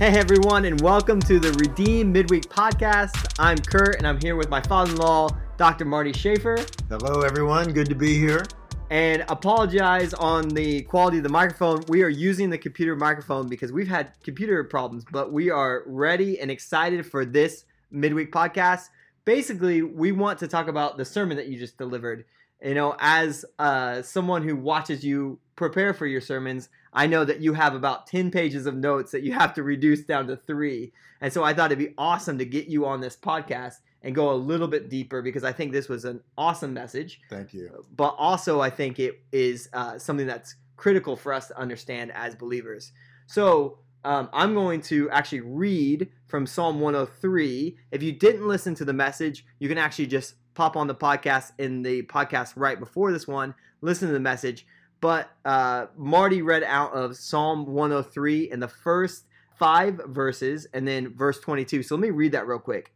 Hey everyone, and welcome to the Redeem Midweek Podcast. I'm Kurt, and I'm here with my father-in-law, Dr. Marty Schaefer. Hello, everyone. Good to be here. And apologize on the quality of the microphone. We are using the computer microphone because we've had computer problems, but we are ready and excited for this midweek podcast. Basically, we want to talk about the sermon that you just delivered. You know, as uh, someone who watches you prepare for your sermons, I know that you have about 10 pages of notes that you have to reduce down to three. And so I thought it'd be awesome to get you on this podcast and go a little bit deeper because I think this was an awesome message. Thank you. But also, I think it is uh, something that's critical for us to understand as believers. So um, I'm going to actually read from Psalm 103. If you didn't listen to the message, you can actually just pop on the podcast in the podcast right before this one, listen to the message. But uh, Marty read out of Psalm 103 in the first five verses and then verse 22. So let me read that real quick.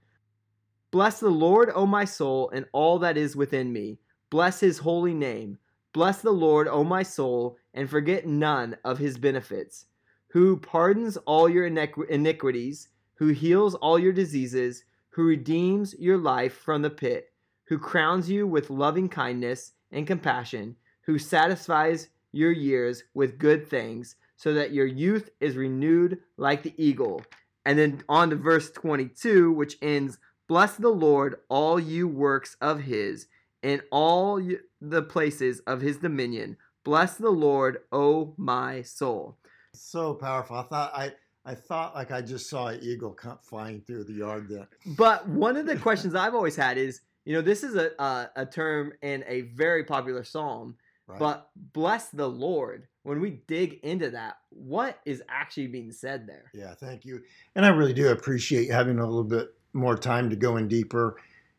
Bless the Lord, O my soul, and all that is within me. Bless his holy name. Bless the Lord, O my soul, and forget none of his benefits. Who pardons all your iniquities, who heals all your diseases, who redeems your life from the pit, who crowns you with loving kindness and compassion who satisfies your years with good things, so that your youth is renewed like the eagle. And then on to verse 22, which ends Bless the Lord, all you works of his, in all the places of his dominion. Bless the Lord, O my soul. So powerful. I thought I I thought like I just saw an eagle come flying through the yard there. But one of the questions I've always had is, you know, this is a, a, a term in a very popular psalm Right. But bless the Lord. When we dig into that, what is actually being said there? Yeah, thank you. And I really do appreciate having a little bit more time to go in deeper.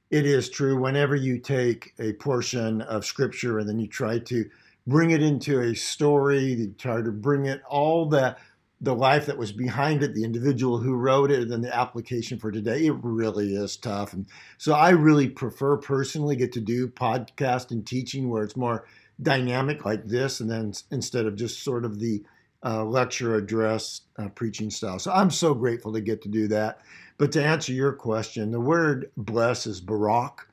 It is true. Whenever you take a portion of scripture and then you try to bring it into a story, you try to bring it all the the life that was behind it, the individual who wrote it, and then the application for today, it really is tough. And so I really prefer personally get to do podcast and teaching where it's more dynamic like this, and then instead of just sort of the uh, lecture address uh, preaching style. So I'm so grateful to get to do that. But to answer your question, the word bless is barak,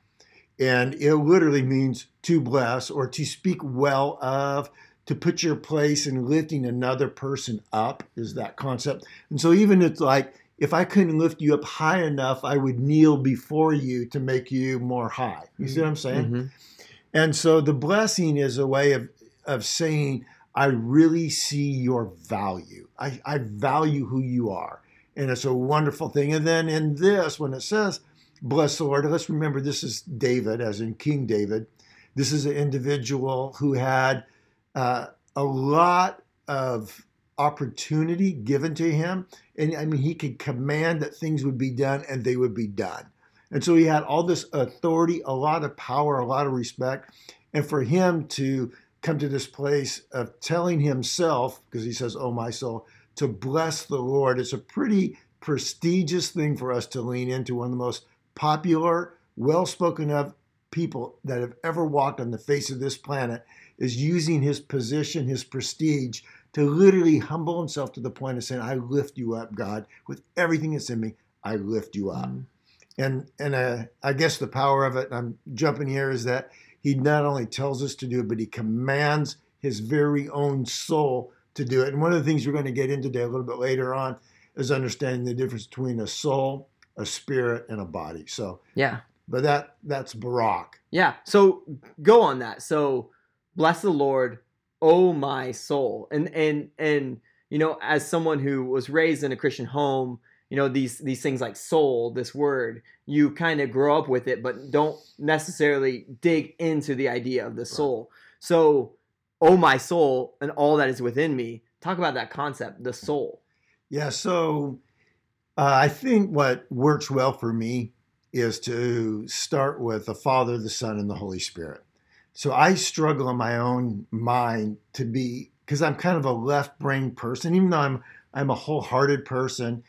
and it literally means to bless or to speak well of, to put your place in lifting another person up is that concept. And so even it's like if I couldn't lift you up high enough, I would kneel before you to make you more high. You see what I'm saying? Mm-hmm. And so the blessing is a way of, of saying, I really see your value. I, I value who you are. And it's a wonderful thing. And then in this, when it says, bless the Lord, let's remember this is David, as in King David. This is an individual who had uh, a lot of opportunity given to him. And I mean, he could command that things would be done and they would be done. And so he had all this authority, a lot of power, a lot of respect. And for him to come to this place of telling himself, because he says, Oh, my soul, to bless the Lord, it's a pretty prestigious thing for us to lean into. One of the most popular, well spoken of people that have ever walked on the face of this planet is using his position, his prestige, to literally humble himself to the point of saying, I lift you up, God, with everything that's in me, I lift you up. Mm and and uh, I guess the power of it, I'm jumping here, is that he not only tells us to do it, but he commands his very own soul to do it. And one of the things we're going to get into today a little bit later on is understanding the difference between a soul, a spirit, and a body. So yeah, but that that's Barak. Yeah. So go on that. So bless the Lord, oh my soul, and and and you know, as someone who was raised in a Christian home you know these these things like soul this word you kind of grow up with it but don't necessarily dig into the idea of the soul. So oh my soul and all that is within me talk about that concept the soul. Yeah so uh, i think what works well for me is to start with the father the son and the holy spirit. So i struggle in my own mind to be because i'm kind of a left brain person even though i'm i'm a wholehearted person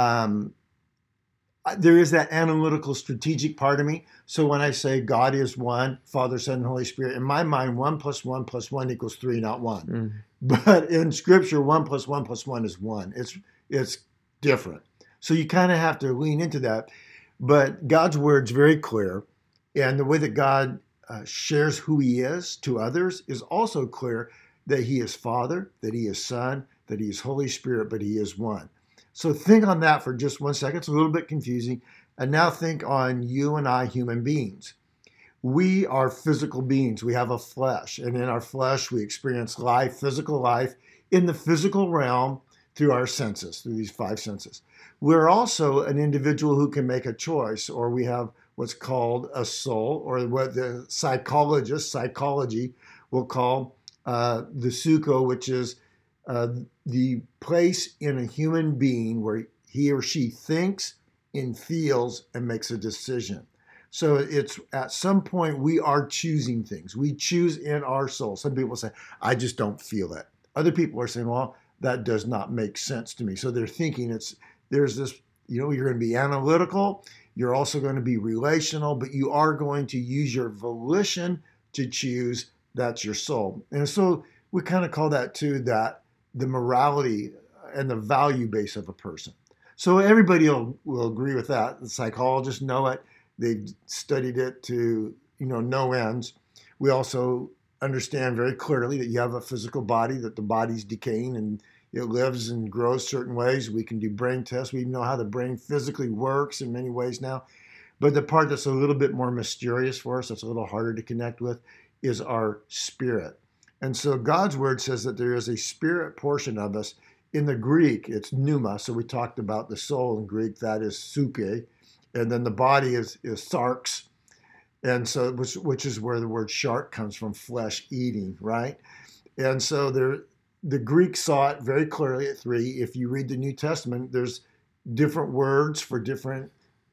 um, there is that analytical strategic part of me. So when I say God is one, Father, Son, and Holy Spirit, in my mind, one plus one plus one equals three, not one. Mm. But in Scripture, one plus one plus one is one. It's it's different. So you kind of have to lean into that. But God's word's very clear, and the way that God uh, shares who He is to others is also clear that He is Father, that He is Son, that He is Holy Spirit, but He is one. So think on that for just one second. It's a little bit confusing. And now think on you and I, human beings. We are physical beings. We have a flesh, and in our flesh, we experience life, physical life, in the physical realm through our senses, through these five senses. We're also an individual who can make a choice, or we have what's called a soul, or what the psychologist, psychology, will call uh, the suko, which is uh, the place in a human being where he or she thinks and feels and makes a decision. So it's at some point we are choosing things. We choose in our soul. Some people say, I just don't feel it. Other people are saying, well, that does not make sense to me. So they're thinking it's there's this, you know, you're going to be analytical, you're also going to be relational, but you are going to use your volition to choose. That's your soul. And so we kind of call that too that the morality and the value base of a person. So everybody will, will agree with that. The psychologists know it. They've studied it to you know no ends. We also understand very clearly that you have a physical body, that the body's decaying and it lives and grows certain ways. We can do brain tests. We know how the brain physically works in many ways now. But the part that's a little bit more mysterious for us, that's a little harder to connect with, is our spirit. And so God's word says that there is a spirit portion of us. In the Greek, it's pneuma. So we talked about the soul in Greek, that is suke. And then the body is, is sarx and so which which is where the word shark comes from flesh eating right and so there the greeks saw it very clearly at three if you read the new testament there's different words for different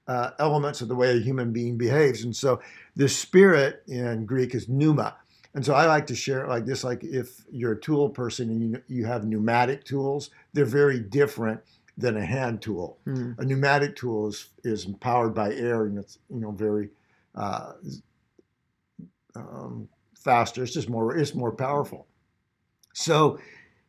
uh, elements of the way a human being behaves and so the spirit in greek is pneuma and so i like to share it like this like if you're a tool person and you, you have pneumatic tools they're very different than a hand tool mm. a pneumatic tool is, is powered by air and it's you know very uh, um, faster. It's just more. It's more powerful. So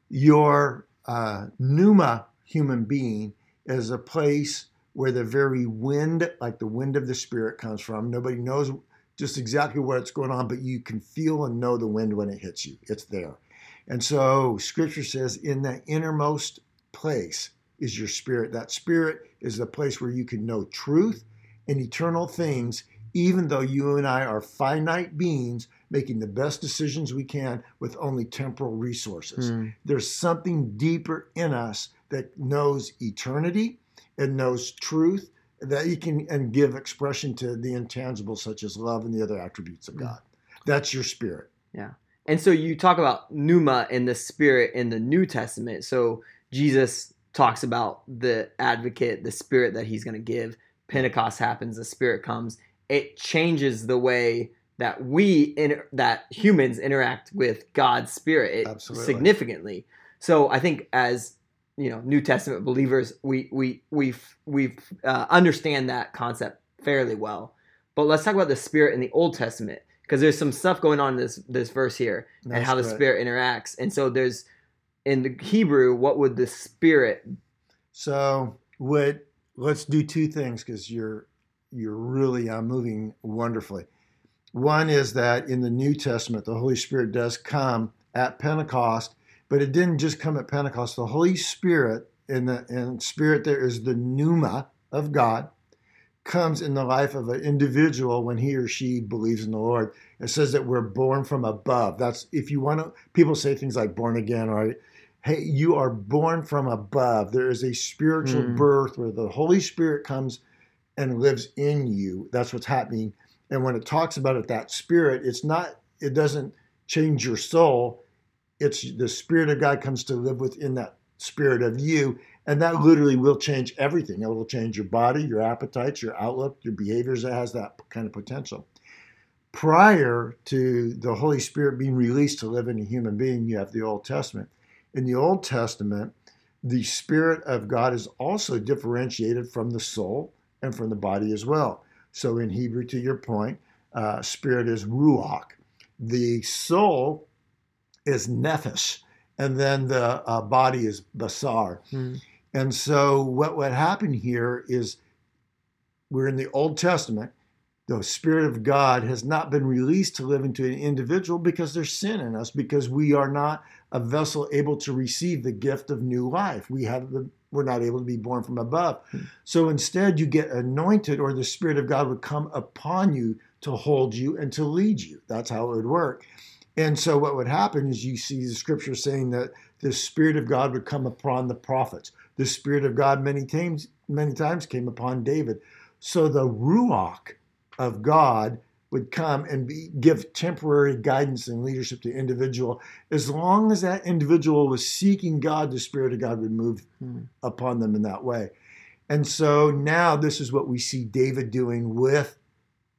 your uh, pneuma human being is a place where the very wind, like the wind of the spirit, comes from. Nobody knows just exactly what's going on, but you can feel and know the wind when it hits you. It's there. And so scripture says, in that innermost place is your spirit. That spirit is the place where you can know truth and eternal things even though you and I are finite beings making the best decisions we can with only temporal resources. Mm. There's something deeper in us that knows eternity and knows truth that you can and give expression to the intangible such as love and the other attributes of hmm. God. That's your spirit. Yeah. And so you talk about pneuma and the spirit in the New Testament. So Jesus talks about the advocate, the spirit that he's going to give. Pentecost happens, the spirit comes it changes the way that we in, that humans interact with God's spirit it, significantly. So I think as you know New Testament believers, we we we we uh, understand that concept fairly well. But let's talk about the spirit in the Old Testament because there's some stuff going on in this this verse here That's and how the spirit interacts. And so there's in the Hebrew, what would the spirit? So what? Let's do two things because you're you're really uh, moving wonderfully. One is that in the New Testament, the Holy Spirit does come at Pentecost, but it didn't just come at Pentecost. The Holy Spirit, in the in spirit, there is the pneuma of God, comes in the life of an individual when he or she believes in the Lord. It says that we're born from above. That's if you want to. People say things like born again, or hey, you are born from above. There is a spiritual mm. birth where the Holy Spirit comes and lives in you. That's what's happening. And when it talks about it, that spirit, it's not, it doesn't change your soul. It's the spirit of God comes to live within that spirit of you. And that literally will change everything. It will change your body, your appetites, your outlook, your behaviors. It has that kind of potential. Prior to the Holy Spirit being released to live in a human being, you have the Old Testament. In the Old Testament, the Spirit of God is also differentiated from the soul and from the body as well. So in Hebrew, to your point, uh, spirit is ruach. The soul is nephesh, and then the uh, body is basar. Hmm. And so, what would happen here is we're in the Old Testament. The Spirit of God has not been released to live into an individual because there's sin in us, because we are not a vessel able to receive the gift of new life. We have the we're not able to be born from above. Hmm. So instead, you get anointed, or the Spirit of God would come upon you to hold you and to lead you. That's how it would work. And so, what would happen is you see the scripture saying that the Spirit of God would come upon the prophets. The Spirit of God many times, many times came upon David. So the Ruach of God would come and be, give temporary guidance and leadership to individual. As long as that individual was seeking God, the Spirit of God would move hmm. upon them in that way. And so now this is what we see David doing with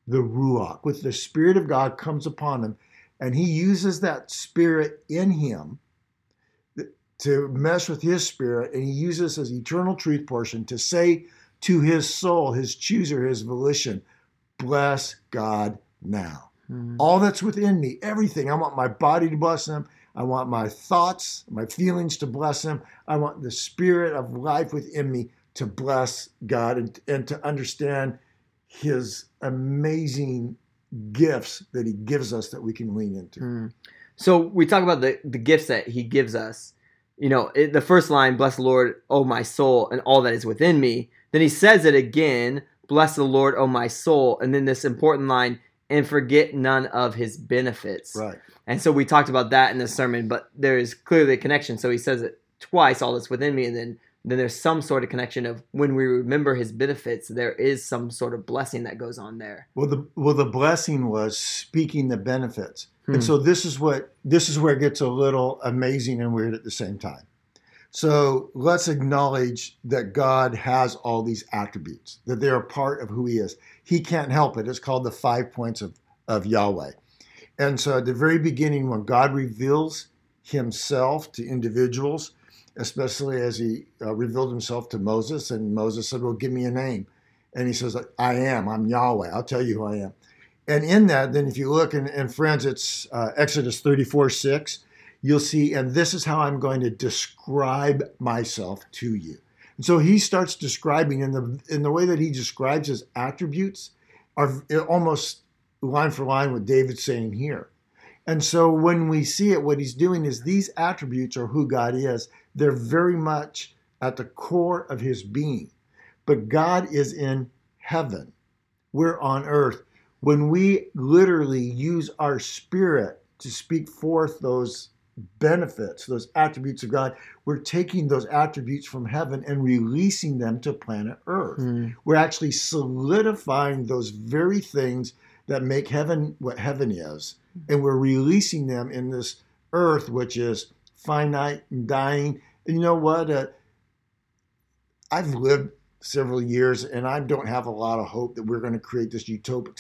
the Ruach, with the Spirit of God comes upon him, and he uses that Spirit in him to mess with his spirit, and he uses his eternal truth portion to say to his soul, his chooser, his volition, bless God now. Mm-hmm. All that's within me, everything. I want my body to bless him. I want my thoughts, my feelings to bless him. I want the spirit of life within me to bless God and, and to understand his amazing gifts that he gives us that we can lean into. Mm. So we talk about the, the gifts that he gives us. You know, it, the first line, bless the Lord, oh my soul, and all that is within me. Then he says it again, bless the Lord, oh my soul. And then this important line, and forget none of his benefits. Right. And so we talked about that in the sermon, but there is clearly a connection. So he says it twice, all that's within me, and then then there's some sort of connection of when we remember his benefits, there is some sort of blessing that goes on there. Well, the well the blessing was speaking the benefits, hmm. and so this is what this is where it gets a little amazing and weird at the same time. So let's acknowledge that God has all these attributes, that they're a part of who He is. He can't help it. It's called the five points of, of Yahweh. And so at the very beginning, when God reveals Himself to individuals, especially as He uh, revealed Himself to Moses, and Moses said, Well, give me a name. And He says, I am, I'm Yahweh. I'll tell you who I am. And in that, then if you look, and, and friends, it's uh, Exodus 34 6 you'll see, and this is how I'm going to describe myself to you. And so he starts describing in the in the way that he describes his attributes are almost line for line what David's saying here. And so when we see it, what he's doing is these attributes are who God is. They're very much at the core of his being. But God is in heaven. We're on earth. When we literally use our spirit to speak forth those benefits, those attributes of God, we're taking those attributes from heaven and releasing them to planet Earth. Mm. We're actually solidifying those very things that make heaven what heaven is, and we're releasing them in this earth, which is finite and dying. And you know what? Uh, I've lived several years, and I don't have a lot of hope that we're going to create this utopic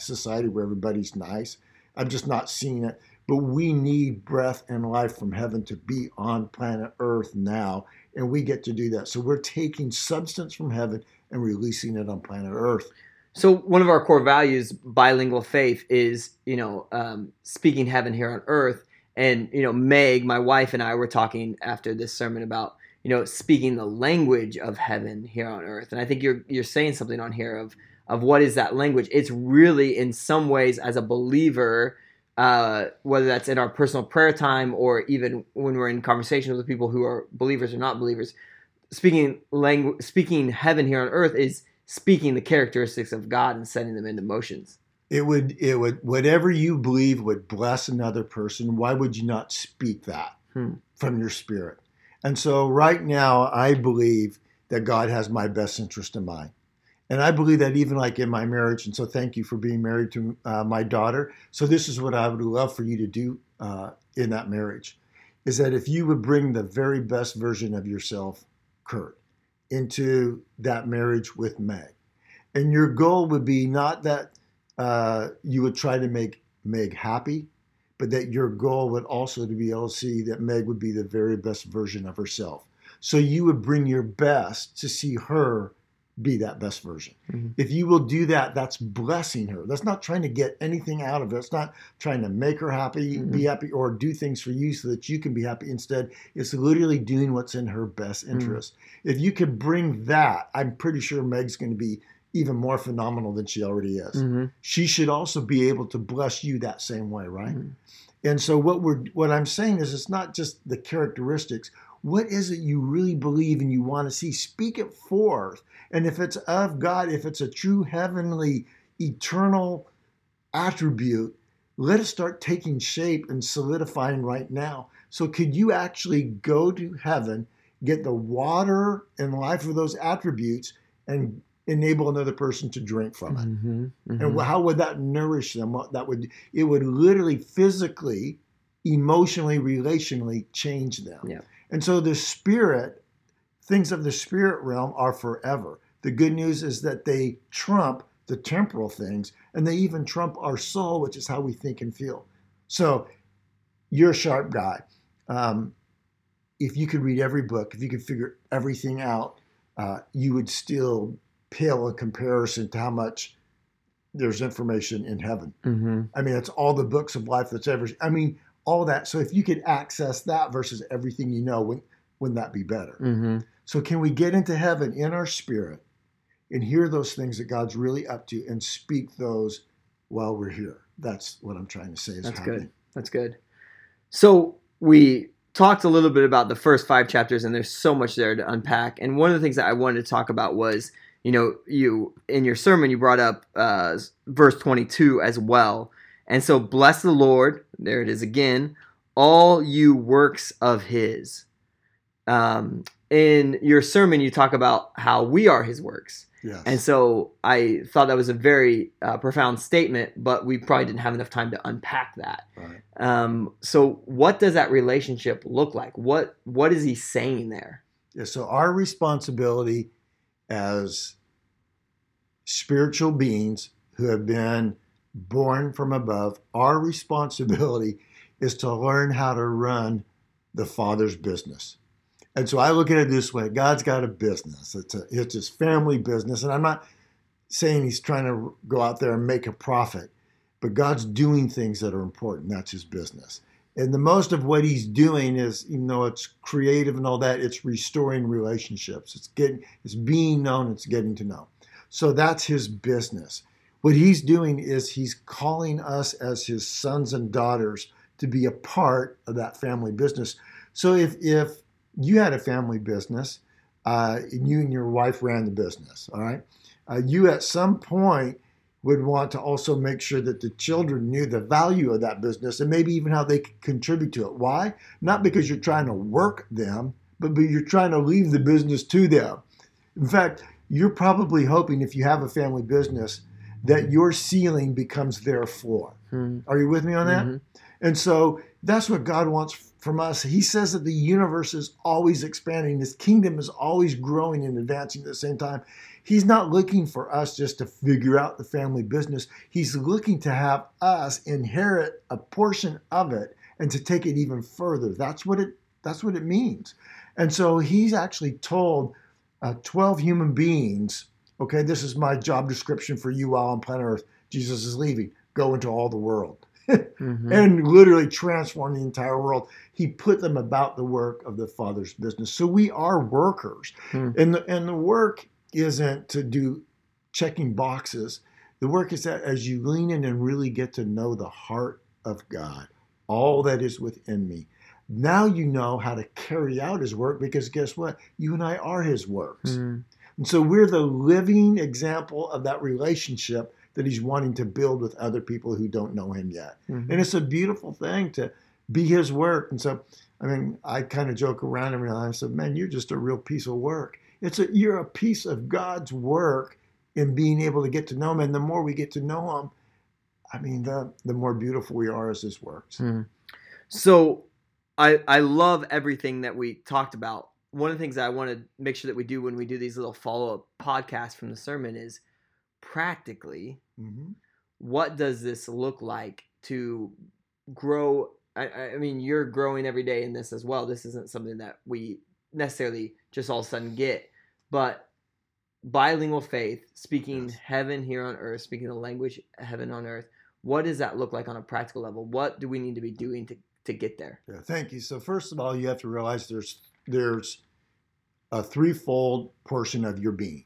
society where everybody's nice. I'm just not seeing it. But we need breath and life from heaven to be on planet Earth now. And we get to do that. So we're taking substance from heaven and releasing it on planet Earth. So one of our core values, bilingual faith, is you know um, speaking heaven here on earth. And you know, Meg, my wife, and I were talking after this sermon about you know speaking the language of heaven here on earth. And I think you're you're saying something on here of of what is that language. It's really in some ways as a believer uh, whether that's in our personal prayer time or even when we're in conversations with people who are believers or not believers, speaking language, speaking heaven here on earth is speaking the characteristics of God and setting them into motions. It would, it would, whatever you believe would bless another person. Why would you not speak that hmm. from your spirit? And so, right now, I believe that God has my best interest in mind. And I believe that even like in my marriage, and so thank you for being married to uh, my daughter. So this is what I would love for you to do uh, in that marriage, is that if you would bring the very best version of yourself, Kurt, into that marriage with Meg, and your goal would be not that uh, you would try to make Meg happy, but that your goal would also to be able to see that Meg would be the very best version of herself. So you would bring your best to see her be that best version. Mhm. If you will do that, that's blessing her. That's not trying to get anything out of it. It's not trying to make her happy, Mhm. be happy, or do things for you so that you can be happy. Instead, it's literally doing what's in her best Mhm. interest. If you could bring that, I'm pretty sure Meg's going to be even more phenomenal than she already is. Mhm. She should also be able to bless you that same way, right? Mhm. And so what we're what I'm saying is it's not just the characteristics. What is it you really believe and you want to see? Speak it forth. And if it's of God, if it's a true heavenly, eternal attribute, let it start taking shape and solidifying right now. So could you actually go to heaven, get the water and life of those attributes, and enable another person to drink from it? Mhm. And Mhm. how would that nourish them? That would it would literally physically, emotionally, relationally change them. Yeah. And so the spirit, things of the spirit realm are forever. The good news is that they trump the temporal things and they even trump our soul, which is how we think and feel. So you're a sharp guy. Um, if you could read every book, if you could figure everything out, uh, you would still pale in comparison to how much there's information in heaven. Mhm. I mean, it's all the books of life that's ever. I mean, all that. So if you could access that versus everything you know, wouldn't, wouldn't that be better? Mhm. So can we get into heaven in our spirit and hear those things that God's really up to and speak those while we're here? That's what I'm trying to say. Is That's happening. good. That's good. So we talked a little bit about the first five chapters, and there's so much there to unpack. And one of the things that I wanted to talk about was, you know, you in your sermon you brought up uh, verse 22 as well. And so, bless the Lord. There it is again. All you works of His. Um, in your sermon, you talk about how we are His works. Yes. And so I thought that was a very uh, profound statement, but we probably didn't have enough time to unpack that. Right. Um, so what does that relationship look like? What what is he saying there? Yeah, so our responsibility as spiritual beings who have been born from above, our responsibility is to learn how to run the Father's business. And so I look at it this way God's got a business, it's, a, it's his family business. And I'm not saying he's trying to go out there and make a profit, but God's doing things that are important. That's his business. And the most of what he's doing is, even though it's creative and all that, it's restoring relationships. It's getting, it's being known, it's getting to know. So that's his business. What he's doing is he's calling us as his sons and daughters to be a part of that family business. So if if you had a family business, uh, and you and your wife ran the business, all right, uh, you at some point would want to also make sure that the children knew the value of that business and maybe even how they could contribute to it. Why? Not because you're trying to work them, but but you're trying to leave the business to them. In fact, you're probably hoping if you have a family business that your ceiling becomes their floor. Hmm. Are you with me on that? Mhm. And so that's what God wants from us. He says that the universe is always expanding, His kingdom is always growing and advancing at the same time. He's not looking for us just to figure out the family business. He's looking to have us inherit a portion of it and to take it even further. That's what it that's what it means. And so he's actually told uh, 12 human beings, okay, this is my job description for you while on planet Earth. Jesus is leaving. Go into all the world Mhm. and literally transform the entire world. He put them about the work of the Father's business. So we are workers, Hmm. and the, and the work isn't to do checking boxes. The work is that as you lean in and really get to know the heart of God, all that is within me. Now you know how to carry out His work because guess what? You and I are His works. Hmm. And so we're the living example of that relationship that he's wanting to build with other people who don't know him yet. Mhm. And it's a beautiful thing to be his work. And so, I mean, I kind of joke around every time. I said, man, you're just a real piece of work. It's a, you're a piece of God's work in being able to get to know him. And the more we get to know him, I mean, the, the more beautiful we are as his works. Hmm. So I I love everything that we talked about. One of the things that I want to make sure that we do when we do these little follow up podcasts from the sermon is practically Mhm. what does this look like to grow I- I, I mean you're growing every day in this as well this isn't something that we necessarily just all of a sudden get but bilingual faith, speaking Yes. heaven here on earth, speaking the language heaven on earth, what does that look like on a practical level? What do we need to be doing to, to get there? Yeah, thank you. So first of all, you have to realize there's there's a threefold portion of your being.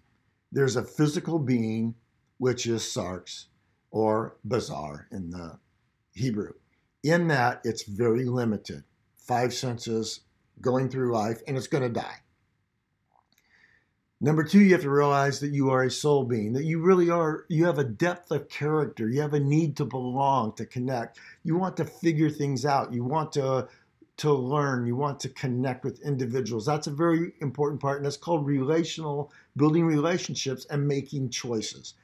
There's a physical being, which is sarx or basar in the Hebrew. In that, it's very limited. Five senses going through life, and it's going to die. Number two, you have to realize that you are a soul being, that you really are, you have a depth of character, you have a need to belong, to connect. You want to figure things out, you want to to learn, you want to connect with individuals. That's a very important part, and that's called relational, building relationships and making choices.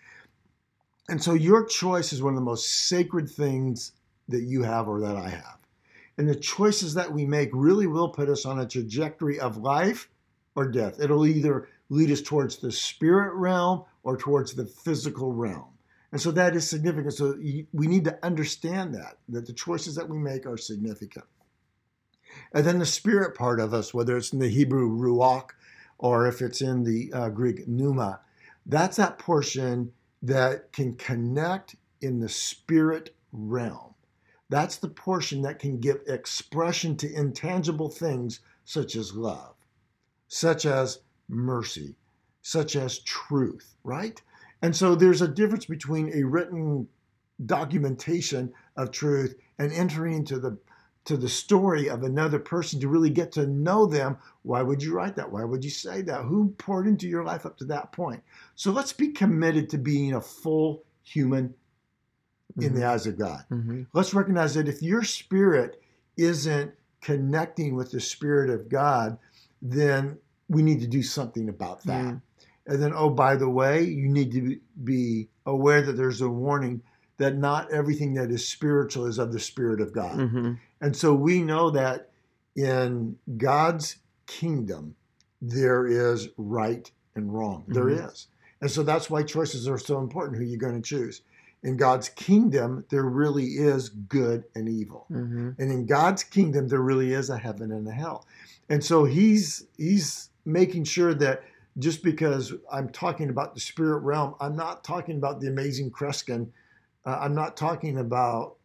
And so your choice is one of the most sacred things that you have or that I have. And the choices that we make really will put us on a trajectory of life or death. It'll either lead us towards the spirit realm or towards the physical realm. And so that is significant. So we need to understand that, that the choices that we make are significant. And then the spirit part of us, whether it's in the Hebrew ruach or if it's in the uh, Greek pneuma, that's that portion that can connect in the spirit realm. That's the portion that can give expression to intangible things such as love, such as mercy, such as truth, right? And so there's a difference between a written documentation of truth and entering into the to the story of another person to really get to know them. Why would you write that? Why would you say that? Who poured into your life up to that point? So let's be committed to being a full human in the eyes of God. Mm-hmm. Let's recognize that if your spirit isn't connecting with the spirit of God, then we need to do something about that. Mm. And then, oh, by the way, you need to be aware that there's a warning that not everything that is spiritual is of the spirit of God. Mm-hmm. And so we know that in God's kingdom, there is right and wrong. There Mhm. is. And so that's why choices are so important, who you're going to choose. In God's kingdom, there really is good and evil. Mm-hmm. And in God's kingdom, there really is a heaven and a hell. And so he's he's making sure that just because I'm talking about the spirit realm, I'm not talking about the amazing Kreskin. Uh, I'm not talking about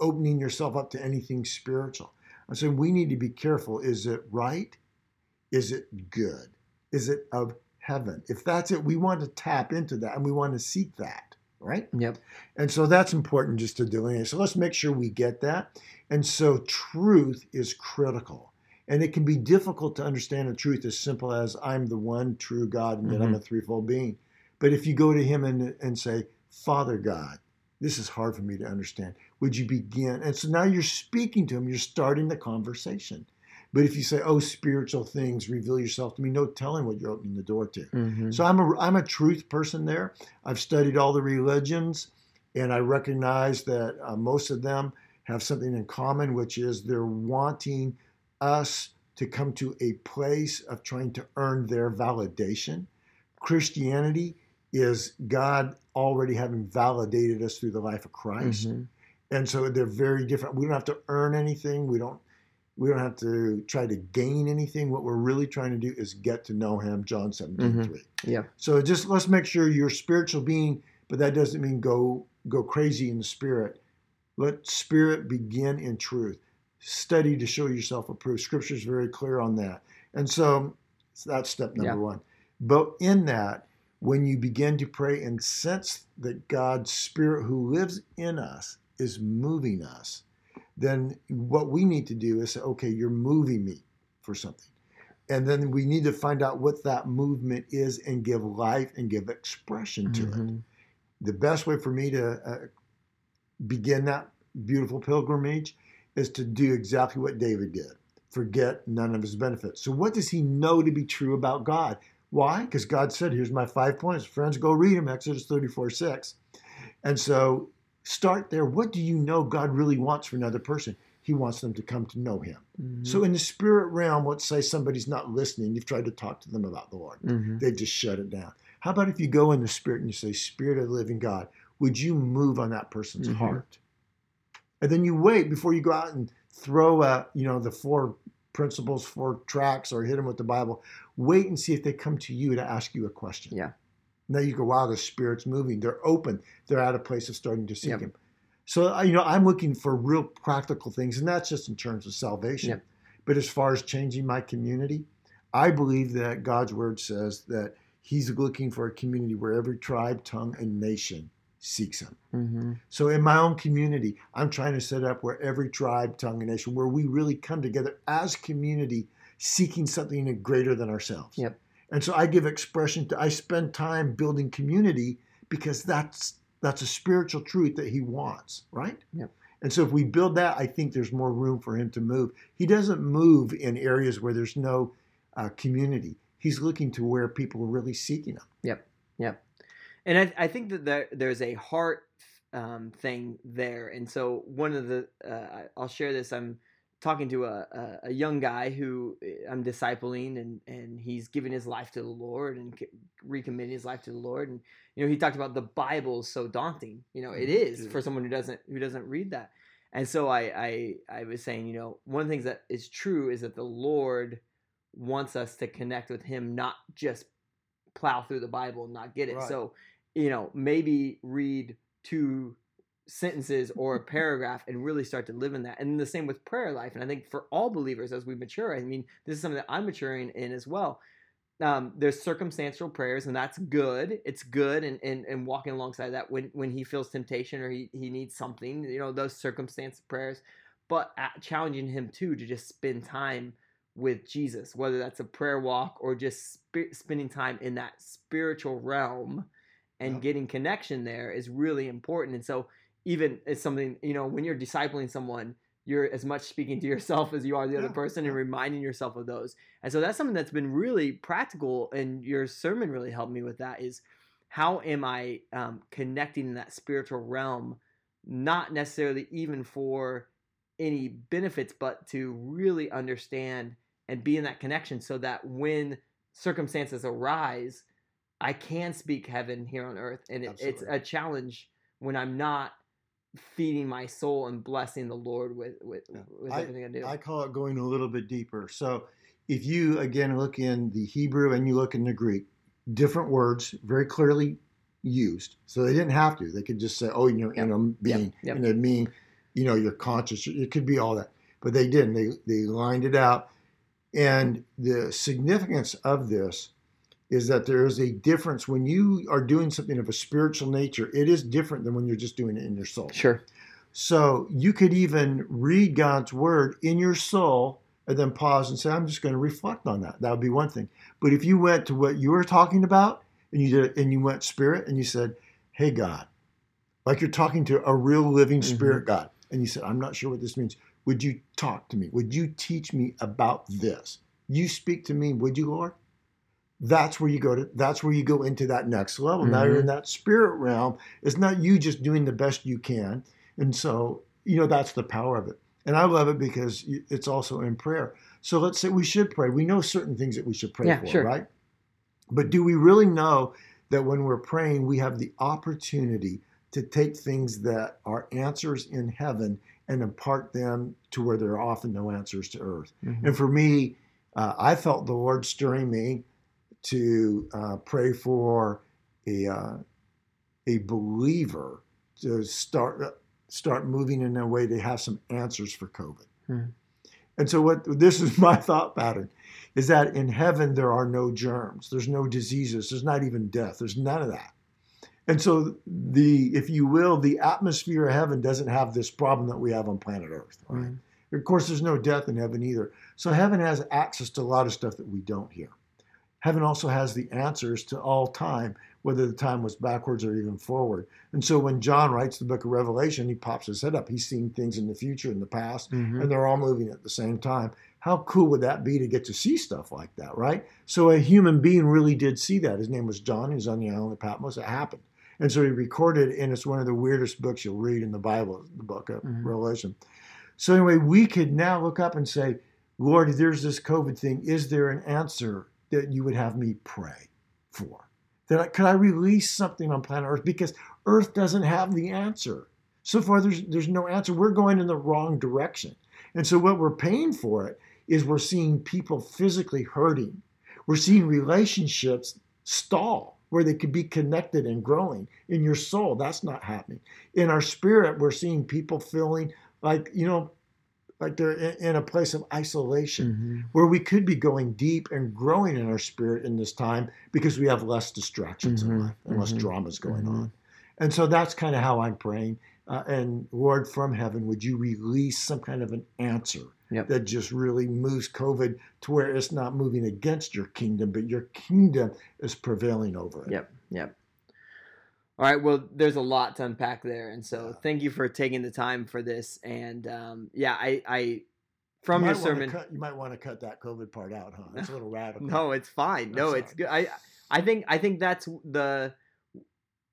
opening yourself up to anything spiritual. I'm saying we need to be careful. Is it right? Is it good? Is it of heaven? If that's it, we want to tap into that and we want to seek that, right? Yep. And so that's important just to delineate. So let's make sure we get that. And so truth is critical. And it can be difficult to understand the truth as simple as I'm the one true God and that I'm mm-hmm. a threefold being. But if you go to Him and, and say, Father God, this is hard for me to understand, would you begin? And so now you're speaking to Him, you're starting the conversation. But if you say, Oh, spiritual things, reveal yourself to me, no telling what you're opening the door to. Mm-hmm. So I'm a I'm a truth person there. I've studied all the religions, and I recognize that uh, most of them have something in common, which is they're wanting us to come to a place of trying to earn their validation. Christianity is God already having validated us through the life of Christ, Mhm. and so they're very different. We don't have to earn anything. We don't. We don't have to try to gain anything. What we're really trying to do is get to know Him. John 17, Mhm. 3. Yeah. So just let's make sure you're a spiritual being, but that doesn't mean go go crazy in the spirit. Let spirit begin in truth. Study to show yourself approved. Scripture is very clear on that. And so, so that's step number Yeah. one. But in that, when you begin to pray and sense that God's spirit who lives in us is moving us, then what we need to do is say, okay, you're moving me for something. And then we need to find out what that movement is and give life and give expression to it. Mhm. The best way for me to uh, begin that beautiful pilgrimage is to do exactly what David did forget none of his benefits. So, what does he know to be true about God? Why? Because God said, Here's my five points. Friends, go read them Exodus 34 6. And so, start there. What do you know God really wants for another person? He wants them to come to know Him. Mhm. So, in the spirit realm, let's say somebody's not listening, you've tried to talk to them about the Lord Mhm. they just shut it down. How about if you go in the spirit and you say, Spirit of the living God, would you move on that person's Mhm. heart? And then you wait before you go out and throw, uh, you know, the four principles, four tracks, or hit them with the Bible. Wait and see if they come to you to ask you a question. Yeah. Now you go, wow, the Spirit's moving. They're open. They're at a place of starting to seek Yep. Him. So you know, I'm looking for real practical things, and that's just in terms of salvation. Yep. But as far as changing my community, I believe that God's word says that He's looking for a community where every tribe, tongue, and nation seeks Him. Mm-hmm. So in my own community, I'm trying to set up where every tribe, tongue, and nation, where we really come together as community, seeking something greater than ourselves. Yep. And so I give expression to. I spend time building community because that's that's a spiritual truth that He wants, right? Yep. And so if we build that, I think there's more room for Him to move. He doesn't move in areas where there's no uh, community. He's looking to where people are really seeking Him. Yep. Yep. And I, I think that there, there's a heart um, thing there. And so one of the, uh, I'll share this. I'm talking to a, a, a young guy who uh, I'm discipling, and, and he's given his life to the Lord and recommitting his life to the Lord. And you know, he talked about the Bible is so daunting. You know, it Mhm. is for someone who doesn't who doesn't read that. And so I, I I was saying, you know, one of the things that is true is that the Lord wants us to connect with Him, not just plow through the Bible and not get it. Right. So, you know, maybe read two sentences or a paragraph and really start to live in that. And the same with prayer life. And I think for all believers as we mature, I mean, this is something that I'm maturing in as well. Um, there's circumstantial prayers, and that's good. It's good, and, and, and walking alongside that when, when he feels temptation or he, he needs something, you know, those circumstance prayers, but challenging him too to just spend time with Jesus, whether that's a prayer walk or just sp- spending time in that spiritual realm and Yeah. getting connection there is really important. And so, even it's something, you know, when you're discipling someone, you're as much speaking to yourself as you are the other Yeah, person and reminding yourself of those. And so, that's something that's been really practical. And your sermon really helped me with that is how am I um, connecting in that spiritual realm, not necessarily even for any benefits, but to really understand and be in that connection so that when circumstances arise, I can speak heaven here on earth. And it, it's a challenge when I'm not feeding my soul and blessing the Lord with with, Yeah. with everything I do. I call it going a little bit deeper. So if you again look in the Hebrew and you look in the Greek, different words very clearly used. So they didn't have to. They could just say, "Oh, you know, Yep. in a being," yep. and it mean, you know, your conscious. It could be all that, but they didn't. They they lined it out, and the significance of this is that there is a difference when you are doing something of a spiritual nature. It is different than when you're just doing it in your soul. sure. So you could even read God's word in your soul and then pause and say, I'm just going to reflect on that. That would be one thing. But if you went to what you were talking about and you did it, and you went spirit and you said, Hey God, like you're talking to a real living mm-hmm. spirit God, and you said, I'm not sure what this means. Would you talk to me? Would you teach me about this? You speak to me, would you, Lord? That's where you go to that's where you go into that next level. Now you're in that spirit realm. It's not you just doing the best you can. And so, you know, that's the power of it. And I love it because it's also in prayer. So let's say we should pray. We know certain things that we should pray Yeah, for, sure. right? But do we really know that when we're praying, we have the opportunity to take things that are answers in heaven and impart them to where there are often no answers to earth? Mhm. And for me, uh, I felt the Lord stirring me to uh, pray for a uh, a believer to start uh, start moving in a way to have some answers for COVID. Hmm. And so, what this is my thought pattern is that in heaven there are no germs, there's no diseases, there's not even death, there's none of that. And so, the if you will, the atmosphere of heaven doesn't have this problem that we have on planet Earth. Right? Mhm. Of course, there's no death in heaven either. So heaven has access to a lot of stuff that we don't here. Heaven also has the answers to all time, whether the time was backwards or even forward. And so when John writes the book of Revelation, he pops his head up. He's seeing things in the future, in the past, Mhm. and they're all moving at the same time. How cool would that be to get to see stuff like that, right? So a human being really did see that. His name was John. He was on the island of Patmos. It happened. And so he recorded, and it's one of the weirdest books you'll read in the Bible, the book of Mhm. Revelation. So anyway, we could now look up and say, Lord, there's this COVID thing, is there an answer that you would have me pray for? That I, could I release something on planet Earth? Because Earth doesn't have the answer. So far, there's there's no answer. We're going in the wrong direction. And so what we're paying for it is we're seeing people physically hurting. We're seeing relationships stall where they could be connected and growing. In your soul, that's not happening. In our spirit, we're seeing people feeling like, you know, like they're in a place of isolation mm-hmm. where we could be going deep and growing in our spirit in this time because we have less distractions mm-hmm. in life and less mm-hmm. dramas going mm-hmm. on. And so that's kind of how I'm praying. Uh, and Lord from heaven, would you release some kind of an answer yep. that just really moves COVID to where it's not moving against your kingdom, but your kingdom is prevailing over it. Yep. Yep. All right. Well, there's a lot to unpack there, and so thank you for taking the time for this. And um, yeah, I, I from you your sermon, cut, you might want to cut that COVID part out, huh? That's a little radical. no, it's fine. no, it's good. I, I think, I think that's the.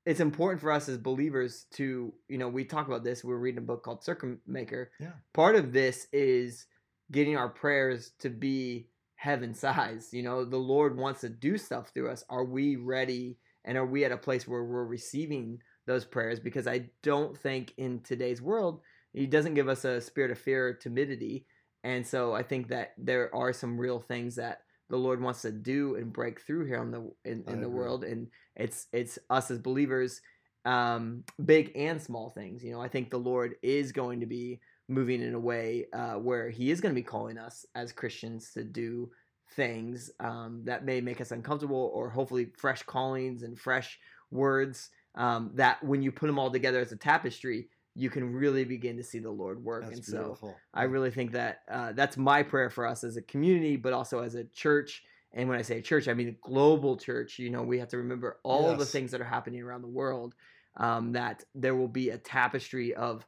It's important for us as believers to, you know, we talk about this. We're reading a book called Circle Maker. Yeah. Part of this is getting our prayers to be heaven sized. You know, the Lord wants to do stuff through us. Are we ready? And are we at a place where we're receiving those prayers? Because I don't think in today's world, He doesn't give us a spirit of fear or timidity. And so I think that there are some real things that the Lord wants to do and break through here on the in, in the world. And it's it's us as believers, um, big and small things. You know, I think the Lord is going to be moving in a way uh, where He is going to be calling us as Christians to do things um, that may make us uncomfortable, or hopefully fresh callings and fresh words um, that when you put them all together as a tapestry, you can really begin to see the Lord work. That's and beautiful. so I really think that uh, that's my prayer for us as a community, but also as a church. And when I say church, I mean a global church. You know, we have to remember all yes. the things that are happening around the world. Um, that there will be a tapestry of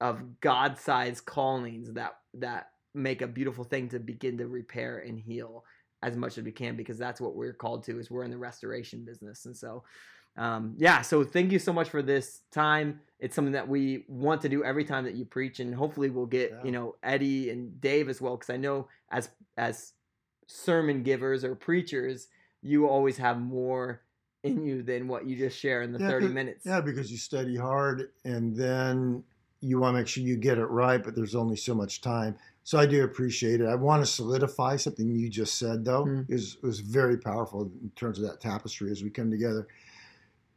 of God-sized callings that that make a beautiful thing to begin to repair and heal as much as we can because that's what we're called to is we're in the restoration business. And so um, yeah so thank you so much for this time. It's something that we want to do every time that you preach and hopefully we'll get yeah. you know eddie and dave as well because i know as as sermon givers or preachers you always have more in you than what you just share in the yeah, 30 minutes. yeah because you study hard and then you want to make sure you get it right but there's only so much time so I do appreciate it. I want to solidify something you just said, though, mm. is was very powerful in terms of that tapestry as we come together.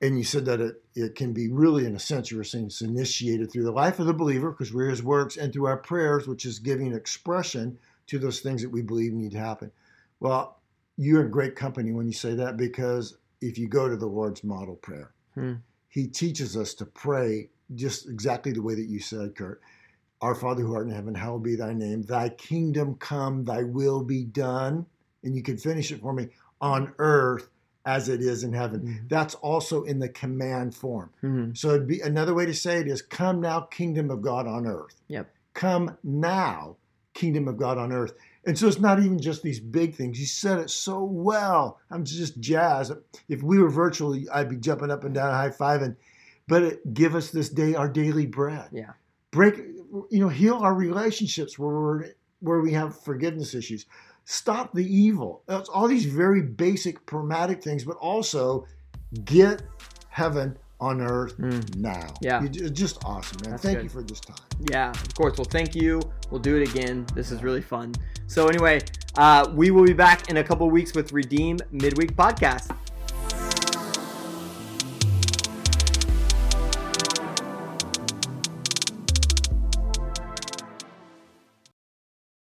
And you said that it, it can be really, in a sense, you were saying it's initiated through the life of the believer, because we're his works, and through our prayers, which is giving expression to those things that we believe need to happen. Well, you're in great company when you say that, because if you go to the Lord's model prayer, mm. he teaches us to pray just exactly the way that you said, Kurt our Father who art in heaven, hallowed be thy name. Thy kingdom come, thy will be done. And you can finish it for me on earth as it is in heaven. Mm-hmm. That's also in the command form. Mm-hmm. So it'd be another way to say it is come now, kingdom of God on earth. Yep. Come now, kingdom of God on earth. And so it's not even just these big things. You said it so well. I'm just jazzed. If we were virtually, I'd be jumping up and down, high fiving. But it, give us this day our daily bread. Yeah. Break you know, heal our relationships where we're, where we have forgiveness issues. Stop the evil. It's all these very basic pragmatic things, but also get heaven on earth mm. now. Yeah. It's just awesome, man. That's thank good. you for this time. Yeah, of course. Well, thank you. We'll do it again. This is really fun. So, anyway, uh, we will be back in a couple weeks with Redeem Midweek Podcast.